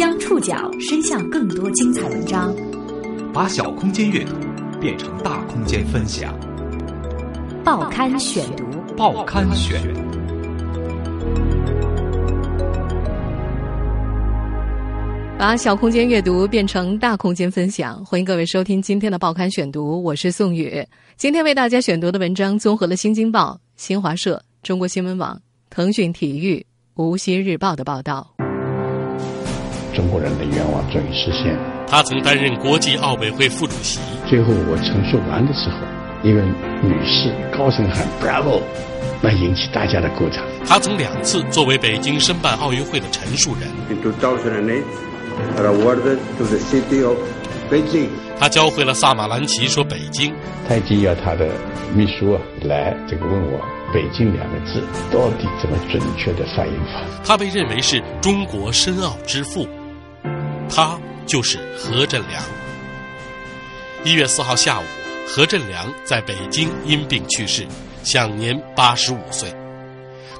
将触角伸向更多精彩文章，把小空间阅读变成大空间分享。报刊选读，报刊选。把小空间阅读变成大空间分享，欢迎各位收听今天的报刊选读，我是宋宇。今天为大家选读的文章综合了《新京报》、新华社、中国新闻网、腾讯体育、无锡日报的报道。中国人的愿望终于实现了。他曾担任国际奥委会副主席。最后我陈述完的时候，一个女士高声喊 “Bravo”，那引起大家的鼓掌。他曾两次作为北京申办奥运会的陈述人。In 2008, are awarded to the city of Beijing. 他教会了萨马兰奇说北京。他已经要他的秘书啊来这个问我“北京”两个字到底怎么准确的发音法。他被认为是中国申奥之父。他就是何振良。一月四号下午，何振良在北京因病去世，享年八十五岁。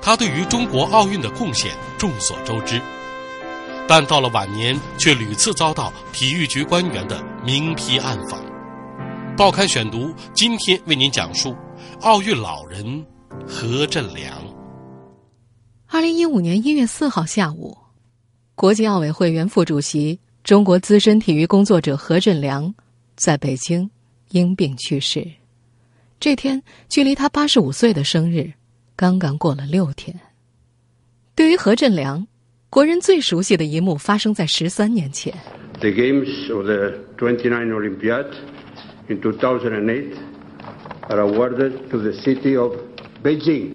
他对于中国奥运的贡献众所周知，但到了晚年却屡次遭到体育局官员的明批暗访。报刊选读今天为您讲述奥运老人何振良。二零一五年一月四号下午。国际奥委会原副主席、中国资深体育工作者何振良在北京因病去世。这天距离他八十五岁的生日刚刚过了六天。对于何振良，国人最熟悉的一幕发生在十三年前。The games of the 29 Olympiad in 2008 are awarded to the city of Beijing.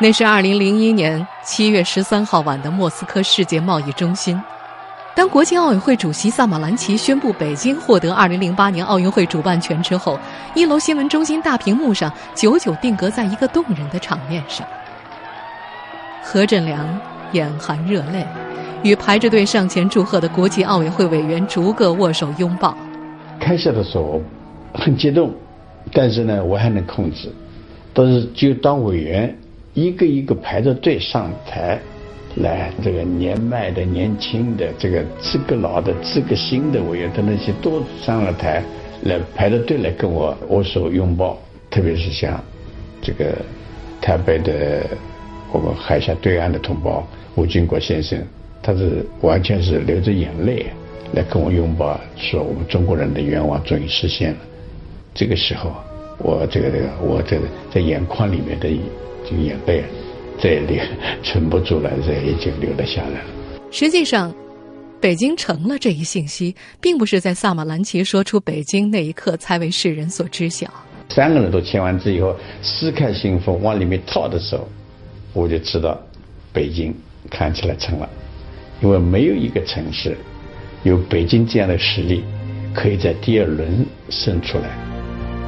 那是二零零一年七月十三号晚的莫斯科世界贸易中心。当国际奥委会主席萨马兰奇宣布北京获得二零零八年奥运会主办权之后，一楼新闻中心大屏幕上久久定格在一个动人的场面上。何振良眼含热泪，与排着队上前祝贺的国际奥委会委员逐个握手拥抱。开始的时候很激动，但是呢，我还能控制。但是就当委员。一个一个排着队上台，来这个年迈的、年轻的、这个资格老的、资格新的委员的那些都上了台，来排着队来跟我握手拥抱。特别是像这个台北的我们海峡对岸的同胞吴军国先生，他是完全是流着眼泪来跟我拥抱，说我们中国人的愿望终于实现了。这个时候，我这个这个我这个在眼眶里面的。就眼泪再也流存不住了，这也就流了下来了。实际上，北京成了这一信息，并不是在萨马兰奇说出北京那一刻才为世人所知晓。三个人都签完字以后，撕开信封往里面套的时候，我就知道北京看起来成了，因为没有一个城市有北京这样的实力，可以在第二轮胜出来。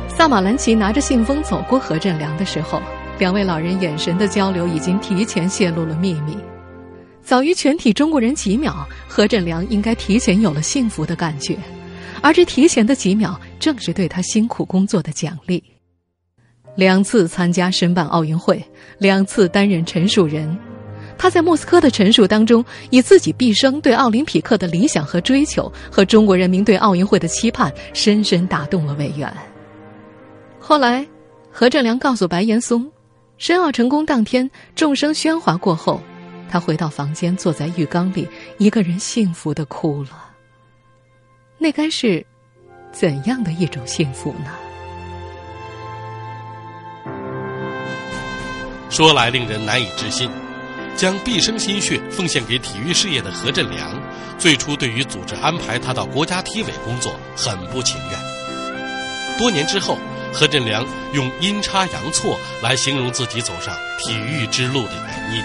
萨马兰奇拿着信封走过何振良的时候。两位老人眼神的交流已经提前泄露了秘密。早于全体中国人几秒，何振良应该提前有了幸福的感觉，而这提前的几秒，正是对他辛苦工作的奖励。两次参加申办奥运会，两次担任陈述人，他在莫斯科的陈述当中，以自己毕生对奥林匹克的理想和追求，和中国人民对奥运会的期盼，深深打动了委员。后来，何振良告诉白岩松。申奥成功当天，众生喧哗过后，他回到房间，坐在浴缸里，一个人幸福的哭了。那该是怎样的一种幸福呢？说来令人难以置信，将毕生心血奉献给体育事业的何振良，最初对于组织安排他到国家体委工作很不情愿。多年之后。何振良用阴差阳错来形容自己走上体育之路的原因。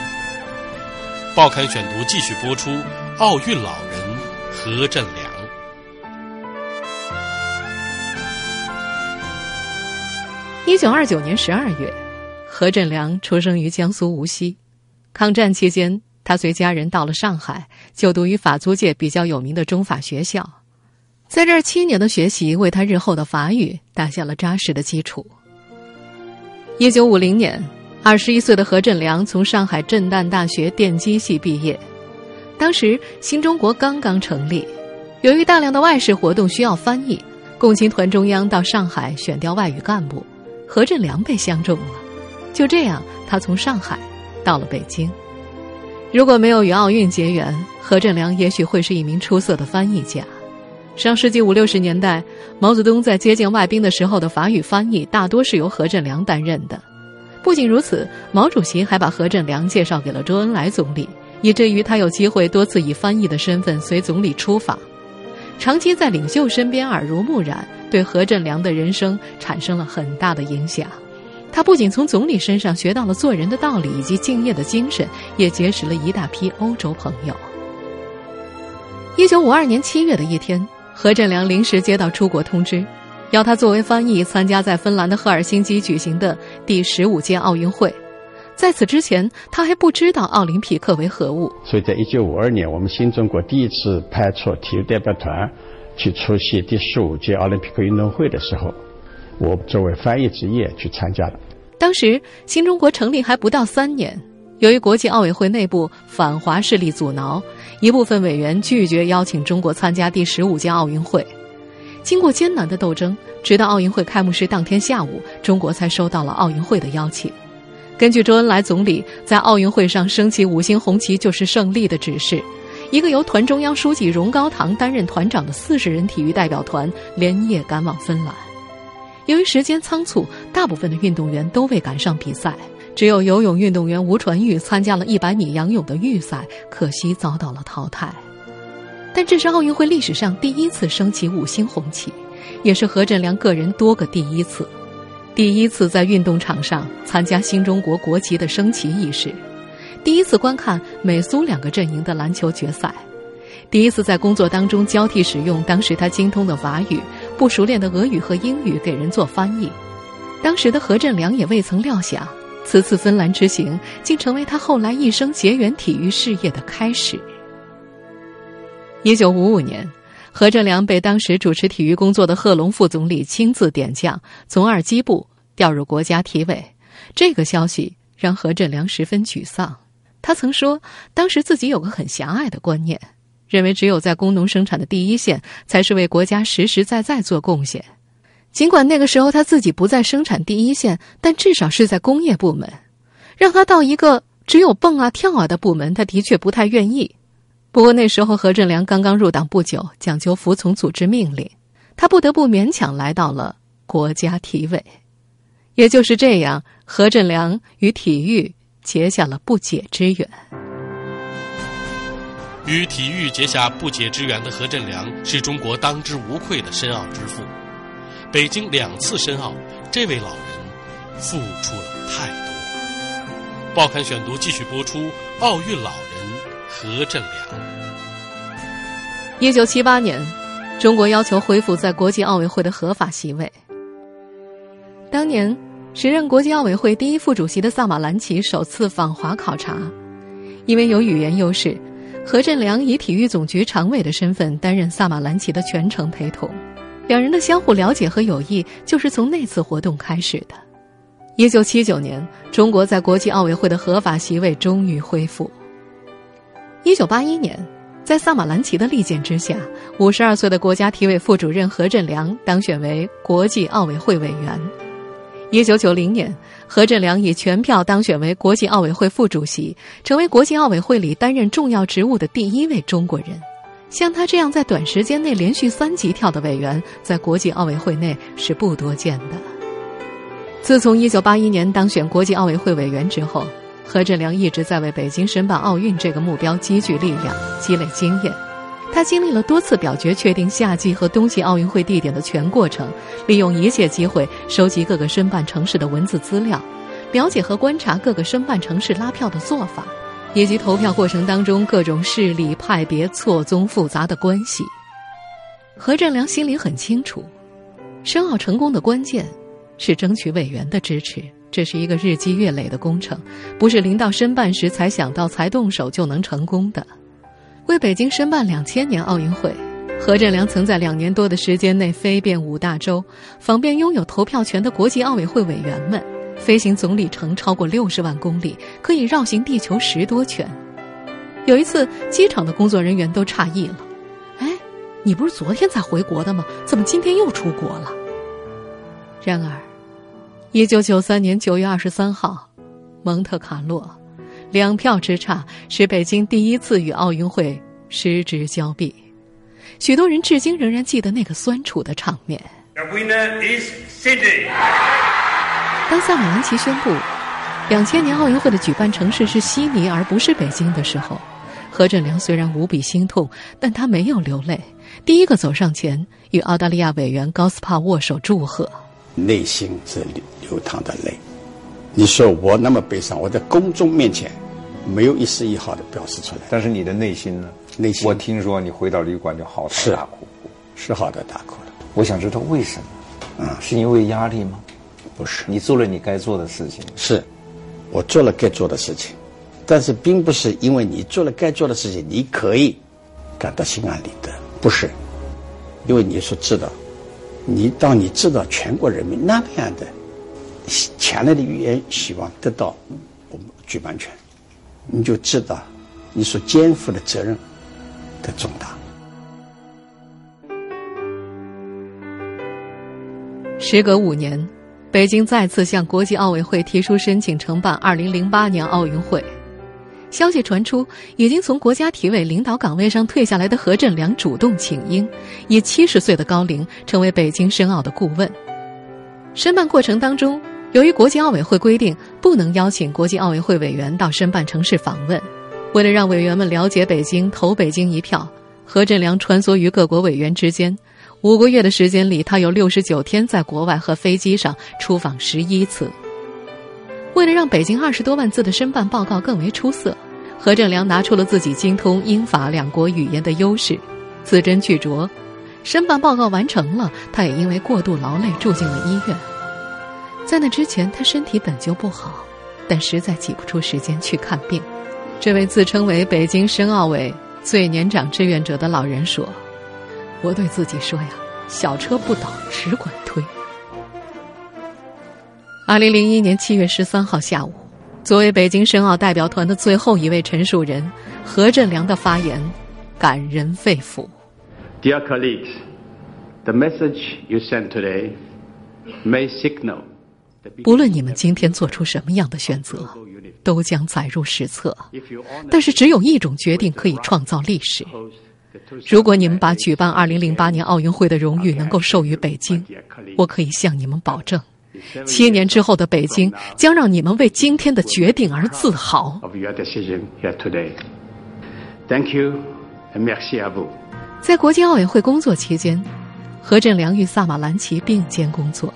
报刊选读继续播出：奥运老人何振良。一九二九年十二月，何振良出生于江苏无锡。抗战期间，他随家人到了上海，就读于法租界比较有名的中法学校。在这七年的学习，为他日后的法语打下了扎实的基础。一九五零年，二十一岁的何振良从上海震旦大学电机系毕业。当时新中国刚刚成立，由于大量的外事活动需要翻译，共青团中央到上海选调外语干部，何振良被相中了。就这样，他从上海到了北京。如果没有与奥运结缘，何振良也许会是一名出色的翻译家。上世纪五六十年代，毛泽东在接见外宾的时候的法语翻译大多是由何振良担任的。不仅如此，毛主席还把何振良介绍给了周恩来总理，以至于他有机会多次以翻译的身份随总理出访。长期在领袖身边耳濡目染，对何振良的人生产生了很大的影响。他不仅从总理身上学到了做人的道理以及敬业的精神，也结识了一大批欧洲朋友。一九五二年七月的一天。何振良临时接到出国通知，要他作为翻译参加在芬兰的赫尔辛基举行的第十五届奥运会。在此之前，他还不知道奥林匹克为何物。所以在一九五二年，我们新中国第一次派出体育代表团去出席第十五届奥林匹克运动会的时候，我作为翻译职业去参加了。当时新中国成立还不到三年，由于国际奥委会内部反华势力阻挠。一部分委员拒绝邀请中国参加第十五届奥运会。经过艰难的斗争，直到奥运会开幕式当天下午，中国才收到了奥运会的邀请。根据周恩来总理在奥运会上升起五星红旗就是胜利的指示，一个由团中央书记荣高堂担任团长的四十人体育代表团连夜赶往芬兰。由于时间仓促，大部分的运动员都未赶上比赛。只有游泳运动员吴传玉参加了一百米仰泳的预赛，可惜遭到了淘汰。但这是奥运会历史上第一次升起五星红旗，也是何振良个人多个第一次。第一次在运动场上参加新中国国旗的升旗仪式，第一次观看美苏两个阵营的篮球决赛，第一次在工作当中交替使用当时他精通的法语、不熟练的俄语和英语给人做翻译。当时的何振良也未曾料想。此次芬兰之行，竟成为他后来一生结缘体育事业的开始。一九五五年，何振良被当时主持体育工作的贺龙副总理亲自点将，从二机部调入国家体委。这个消息让何振良十分沮丧。他曾说，当时自己有个很狭隘的观念，认为只有在工农生产的第一线，才是为国家实实在在做贡献。尽管那个时候他自己不在生产第一线，但至少是在工业部门。让他到一个只有蹦啊跳啊的部门，他的确不太愿意。不过那时候何振良刚刚入党不久，讲究服从组织命令，他不得不勉强来到了国家体委。也就是这样，何振良与体育结下了不解之缘。与体育结下不解之缘的何振良，是中国当之无愧的申奥之父。北京两次申奥，这位老人付出了太多。报刊选读继续播出：奥运老人何振良。一九七八年，中国要求恢复在国际奥委会的合法席位。当年，时任国际奥委会第一副主席的萨马兰奇首次访华考察，因为有语言优势，何振良以体育总局常委的身份担任萨马兰奇的全程陪同。两人的相互了解和友谊就是从那次活动开始的。一九七九年，中国在国际奥委会的合法席位终于恢复。一九八一年，在萨马兰奇的力荐之下，五十二岁的国家体委副主任何振良当选为国际奥委会委员。一九九零年，何振良以全票当选为国际奥委会副主席，成为国际奥委会里担任重要职务的第一位中国人。像他这样在短时间内连续三级跳的委员，在国际奥委会内是不多见的。自从1981年当选国际奥委会委员之后，何振良一直在为北京申办奥运这个目标积聚力量、积累经验。他经历了多次表决确定夏季和冬季奥运会地点的全过程，利用一切机会收集各个申办城市的文字资料，了解和观察各个申办城市拉票的做法。以及投票过程当中各种势力派别错综复杂的关系，何振良心里很清楚，申奥成功的关键是争取委员的支持，这是一个日积月累的工程，不是临到申办时才想到才动手就能成功的。为北京申办两千年奥运会，何振良曾在两年多的时间内飞遍五大洲，访遍拥有投票权的国际奥委会委员们。飞行总里程超过六十万公里，可以绕行地球十多圈。有一次，机场的工作人员都诧异了：“哎，你不是昨天才回国的吗？怎么今天又出国了？”然而，一九九三年九月二十三号，蒙特卡洛，两票之差使北京第一次与奥运会失之交臂。许多人至今仍然记得那个酸楚的场面。当萨马兰奇宣布两千年奥运会的举办城市是悉尼而不是北京的时候，何振良虽然无比心痛，但他没有流泪，第一个走上前与澳大利亚委员高斯帕握手祝贺。内心是流流淌的泪。你说我那么悲伤，我在公众面前没有一丝一毫的表示出来。但是你的内心呢？内心，我听说你回到旅馆就嚎啕大哭，是嚎啕大哭了。我想知道为什么？嗯，是因为压力吗？不是，你做了你该做的事情。是，我做了该做的事情，但是并不是因为你做了该做的事情，你可以感到心安理得。不是，因为你所知道，你当你知道全国人民那么样的强烈的语言希望得到我们举办权，你就知道你所肩负的责任的重大。时隔五年，北京再次向国际奥委会提出申请承办2008年奥运会。消息传出，已经从国家体委领导岗位上退下来的何振良主动请缨，以七十岁的高龄成为北京申奥的顾问。申办过程当中，由于国际奥委会规定不能邀请国际奥委会委员到申办城市访问，为了让委员们了解北京、投北京一票，何振良穿梭于各国委员之间。五个月的时间里，他有六十九天在国外和飞机上出访十一次。为了让北京二十多万字的申办报告更为出色，何振良拿出了自己精通英法两国语言的优势，字斟句酌。申办报告完成了，他也因为过度劳累住进了医院。在那之前，他身体本就不好，但实在挤不出时间去看病。这位自称为北京申奥委最年长志愿者的老人说。我对自己说呀，小车不倒，只管推。二零零一年七月十三号下午，作为北京申奥代表团的最后一位陈述人何振良的发言感人肺腑。Dear colleagues, the message you sent today may signal. 不论你们今天做出什么样的选择，都将载入史册。但是，只有一种决定可以创造历史。如果你们把举办2008年奥运会的荣誉能够授予北京，我可以向你们保证，七年之后的北京将让你们为今天的决定而自豪。Thank you and merci à vous。在国际奥委会工作期间，何振良与萨马兰奇并肩工作，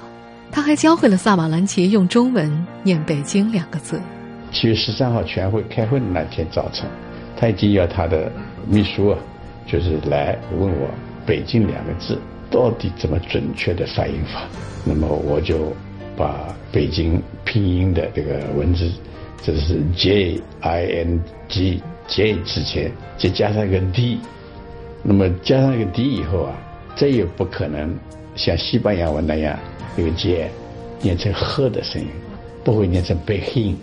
他还教会了萨马兰奇用中文念“北京”两个字。七月十三号全会开会的那天早晨，他已经要他的秘书啊。就是来问我“北京”两个字到底怎么准确的发音法，那么我就把北京拼音的这个文字，这是 J I N G J 之前再加上一个 D，那么加上一个 D 以后啊，再也不可能像西班牙文那样那个 J 念成呵的声音，不会念成北京，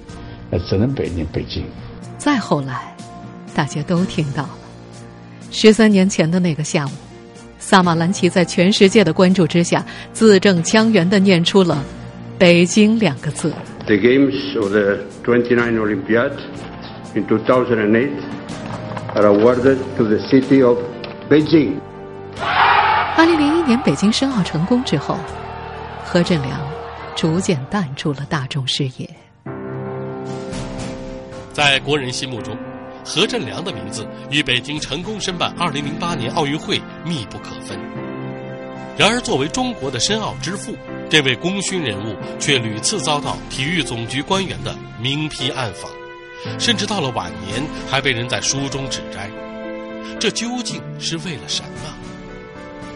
那只能北念北京。再后来，大家都听到。十三年前的那个下午，萨马兰奇在全世界的关注之下，字正腔圆地念出了“北京”两个字。The games of the 29 Olympiad in 2008 are awarded to the city of Beijing。二零零一年北京申奥成功之后，何振良逐渐淡出了大众视野，在国人心目中。何振良的名字与北京成功申办2008年奥运会密不可分。然而，作为中国的申奥之父，这位功勋人物却屡次遭到体育总局官员的明批暗访，甚至到了晚年还被人在书中指摘。这究竟是为了什么？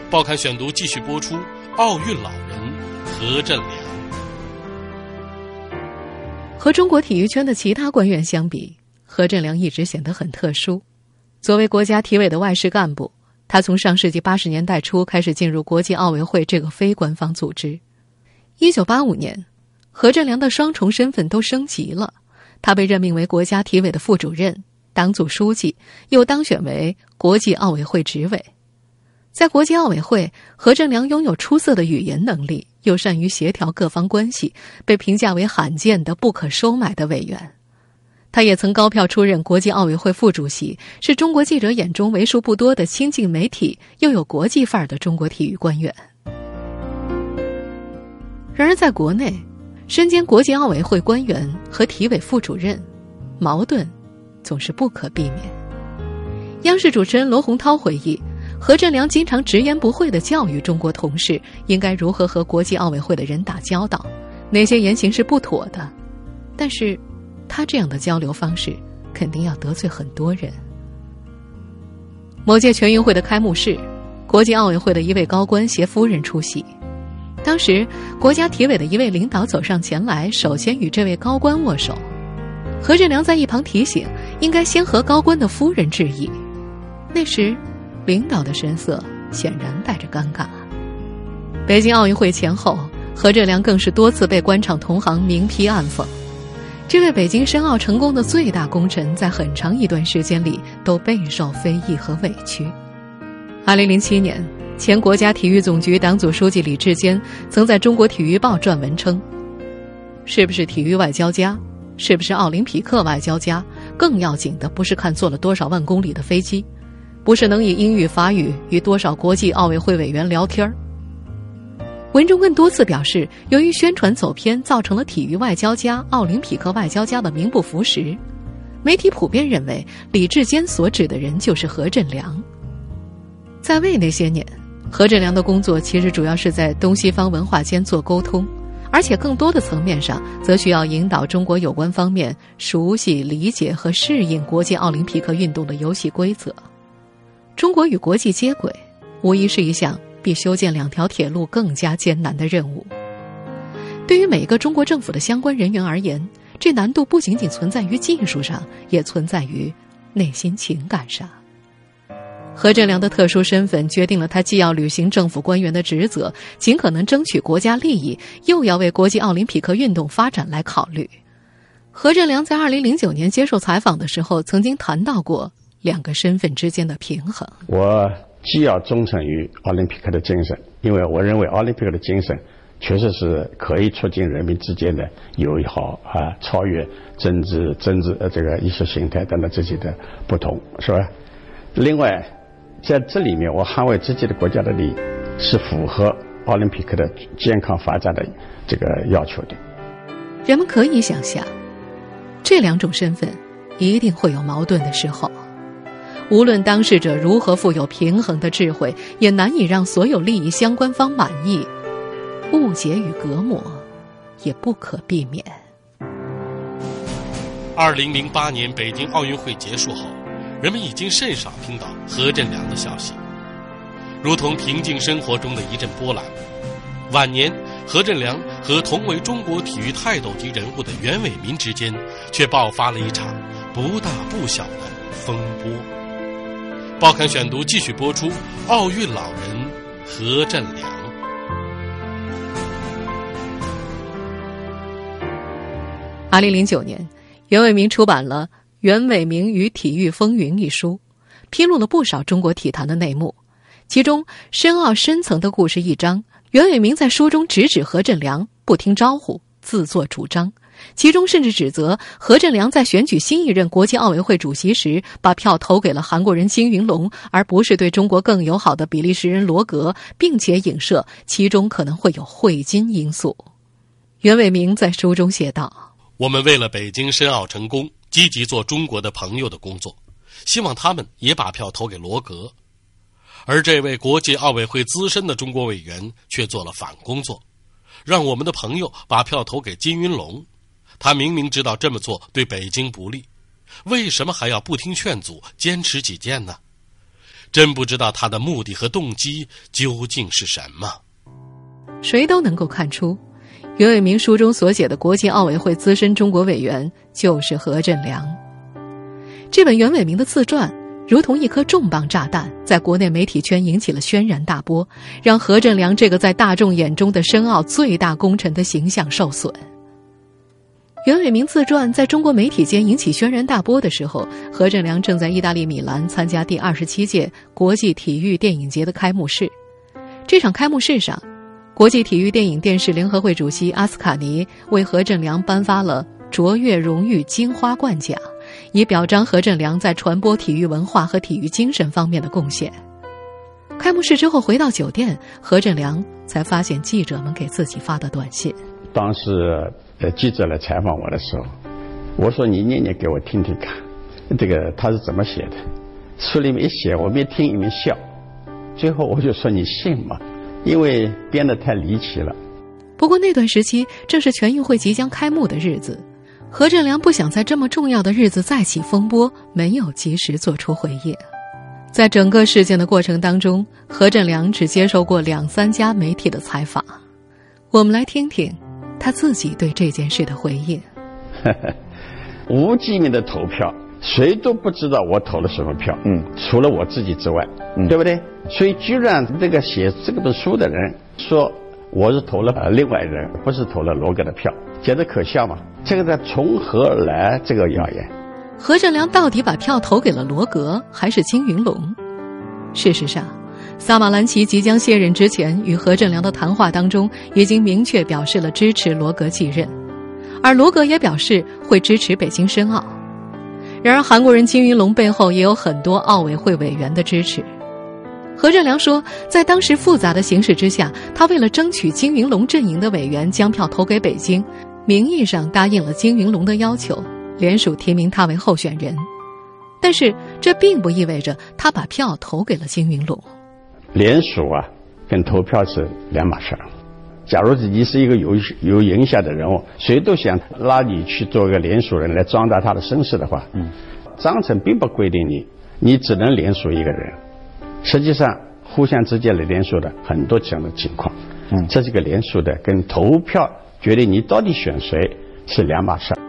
报刊选读继续播出：奥运老人何振良。和中国体育圈的其他官员相比。何振良一直显得很特殊。作为国家体委的外事干部，他从上世纪八十年代初开始进入国际奥委会这个非官方组织。一九八五年，何振良的双重身份都升级了，他被任命为国家体委的副主任，党组书记，又当选为国际奥委会执委。在国际奥委会，何振良拥有出色的语言能力，又善于协调各方关系，被评价为罕见的不可收买的委员。他也曾高票出任国际奥委会副主席，是中国记者眼中为数不多的亲近媒体又有国际范儿的中国体育官员。然而，在国内，身兼国际奥委会官员和体委副主任，矛盾总是不可避免。央视主持人罗洪涛回忆。何振良经常直言不讳地教育中国同事应该如何和国际奥委会的人打交道，哪些言行是不妥的。但是，他这样的交流方式肯定要得罪很多人。某届全运会的开幕式，国际奥委会的一位高官携夫人出席。当时，国家体委的一位领导走上前来，首先与这位高官握手。何振良在一旁提醒，应该先和高官的夫人致意。那时。领导的神色显然带着尴尬。北京奥运会前后，何振良更是多次被官场同行明批暗讽。这位北京申奥成功的最大功臣，在很长一段时间里都备受非议和委屈。二零零七年，前国家体育总局党组书记李志坚曾在中国体育报撰文称：“是不是体育外交家？是不是奥林匹克外交家？更要紧的不是看坐了多少万公里的飞机。”不是能以英语、法语与多少国际奥委会委员聊天儿。文中更多次表示，由于宣传走偏，造成了体育外交家、奥林匹克外交家的名不符实。媒体普遍认为，李志坚所指的人就是何振良。在位那些年，何振良的工作其实主要是在东西方文化间做沟通，而且更多的层面上，则需要引导中国有关方面熟悉、理解和适应国际奥林匹克运动的游戏规则。中国与国际接轨，无疑是一项比修建两条铁路更加艰难的任务。对于每一个中国政府的相关人员而言，这难度不仅仅存在于技术上，也存在于内心情感上。何振良的特殊身份决定了他既要履行政府官员的职责，尽可能争取国家利益，又要为国际奥林匹克运动发展来考虑。何振良在二零零九年接受采访的时候，曾经谈到过。两个身份之间的平衡。我既要忠诚于奥林匹克的精神，因为我认为奥林匹克的精神确实是可以促进人民之间的友好啊，超越政治、政治呃这个意识形态等等这些的不同，是吧？另外，在这里面，我捍卫自己的国家的利益，是符合奥林匹克的健康发展的这个要求的。人们可以想象，这两种身份一定会有矛盾的时候。无论当事者如何富有平衡的智慧，也难以让所有利益相关方满意。误解与隔膜也不可避免。二零零八年北京奥运会结束后，人们已经甚少听到何振良的消息，如同平静生活中的一阵波澜。晚年，何振良和同为中国体育泰斗级人物的袁伟民之间，却爆发了一场不大不小的风波。报刊选读继续播出。奥运老人何振良。二零零九年，袁伟民出版了《袁伟民与体育风云》一书，披露了不少中国体坛的内幕。其中，深奥深层的故事一章，袁伟民在书中直指何振良不听招呼、自作主张。其中甚至指责何振良在选举新一任国际奥委会主席时，把票投给了韩国人金云龙，而不是对中国更友好的比利时人罗格，并且影射其中可能会有汇金因素。袁伟明在书中写道：“我们为了北京申奥成功，积极做中国的朋友的工作，希望他们也把票投给罗格，而这位国际奥委会资深的中国委员却做了反工作，让我们的朋友把票投给金云龙。”他明明知道这么做对北京不利，为什么还要不听劝阻、坚持己见呢？真不知道他的目的和动机究竟是什么。谁都能够看出，袁伟民书中所写的国际奥委会资深中国委员就是何振良。这本袁伟民的自传如同一颗重磅炸弹，在国内媒体圈引起了轩然大波，让何振良这个在大众眼中的申奥最大功臣的形象受损。袁伟民自传在中国媒体间引起轩然大波的时候，何振良正在意大利米兰参加第二十七届国际体育电影节的开幕式。这场开幕式上，国际体育电影电视联合会主席阿斯卡尼为何振良颁发了卓越荣誉金花冠奖，以表彰何振良在传播体育文化和体育精神方面的贡献。开幕式之后回到酒店，何振良才发现记者们给自己发的短信。当时。呃，记者来采访我的时候，我说你念念给我听听看，这个他是怎么写的？书里面一写，我边听一边笑。最后我就说你信吗？因为编的太离奇了。不过那段时期正是全运会即将开幕的日子，何振良不想在这么重要的日子再起风波，没有及时做出回应。在整个事件的过程当中，何振良只接受过两三家媒体的采访。我们来听听。他自己对这件事的回应：无记名的投票，谁都不知道我投了什么票，嗯，除了我自己之外，嗯，对不对？所以居然这个写这本书的人说我是投了另外人，不是投了罗格的票，简直可笑嘛！这个在从何而来？这个谣言，何振良到底把票投给了罗格还是金云龙？事实上。萨马兰奇即将卸任之前，与何振良的谈话当中，已经明确表示了支持罗格继任，而罗格也表示会支持北京申奥。然而，韩国人金云龙背后也有很多奥委会委员的支持。何振良说，在当时复杂的形势之下，他为了争取金云龙阵营的委员将票投给北京，名义上答应了金云龙的要求，联署提名他为候选人。但是，这并不意味着他把票投给了金云龙。联署啊，跟投票是两码事儿。假如你是一个有有影响的人物，谁都想拉你去做一个联署人来壮大他的声势的话，嗯，章程并不规定你，你只能联署一个人。实际上，互相之间的联署的很多这样的情况，嗯，这是个联署的跟投票决定你到底选谁是两码事儿。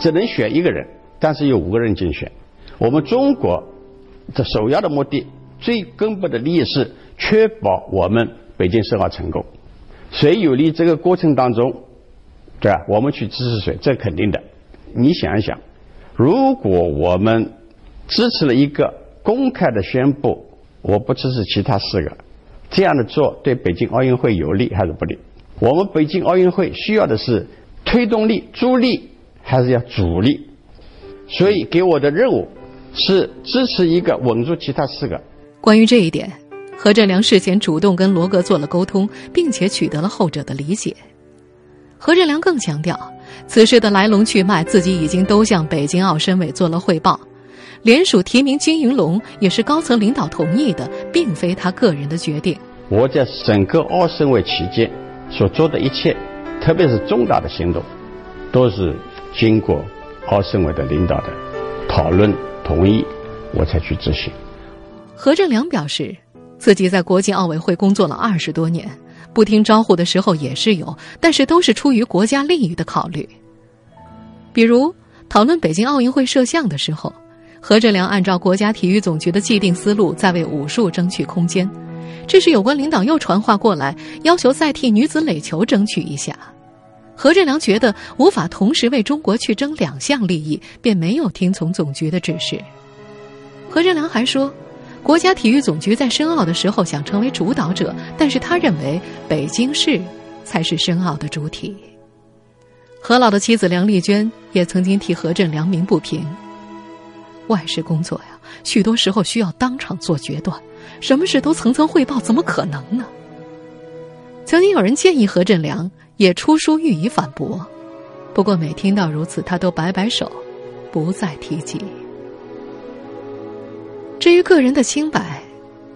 只能选一个人，但是有五个人竞选。我们中国的首要的目的。最根本的利益是确保我们北京申奥成功，谁有利这个过程当中，对吧？我们去支持谁，这肯定的。你想一想，如果我们支持了一个公开的宣布，我不支持其他四个，这样的做对北京奥运会有利还是不利？我们北京奥运会需要的是推动力、助力，还是要阻力？所以给我的任务是支持一个，稳住其他四个。关于这一点，何振良事前主动跟罗格做了沟通，并且取得了后者的理解。何振良更强调，此事的来龙去脉自己已经都向北京奥申委做了汇报，联署提名金云龙也是高层领导同意的，并非他个人的决定。我在整个奥申委期间所做的一切，特别是重大的行动，都是经过奥申委的领导的讨论同意，我才去执行。何振良表示，自己在国际奥委会工作了二十多年，不听招呼的时候也是有，但是都是出于国家利益的考虑。比如讨论北京奥运会摄像的时候，何振良按照国家体育总局的既定思路，在为武术争取空间。这时有关领导又传话过来，要求再替女子垒球争取一下。何振良觉得无法同时为中国去争两项利益，便没有听从总局的指示。何振良还说。国家体育总局在申奥的时候想成为主导者，但是他认为北京市才是申奥的主体。何老的妻子梁丽娟也曾经替何振良鸣不平：外事工作呀，许多时候需要当场做决断，什么事都层层汇报，怎么可能呢？曾经有人建议何振良也出书予以反驳，不过每听到如此，他都摆摆手，不再提及。至于个人的清白，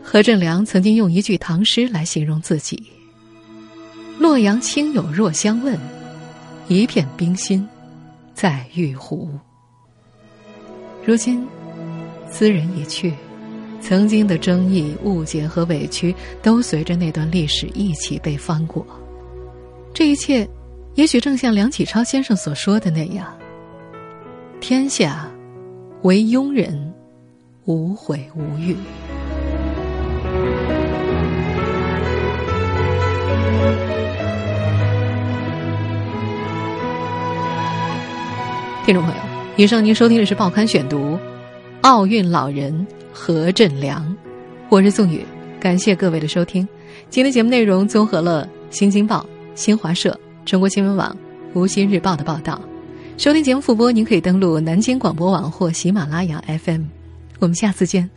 何振良曾经用一句唐诗来形容自己：“洛阳亲友若相问，一片冰心在玉壶。”如今，斯人已去，曾经的争议、误解和委屈都随着那段历史一起被翻过。这一切，也许正像梁启超先生所说的那样：“天下为庸人。”无悔无欲。听众朋友，以上您收听的是《报刊选读》，奥运老人何振良，我是宋宇，感谢各位的收听。今天节目内容综合了《新京报》、新华社、中国新闻网、无锡日报的报道。收听节目复播，您可以登录南京广播网或喜马拉雅 FM。我们下次见。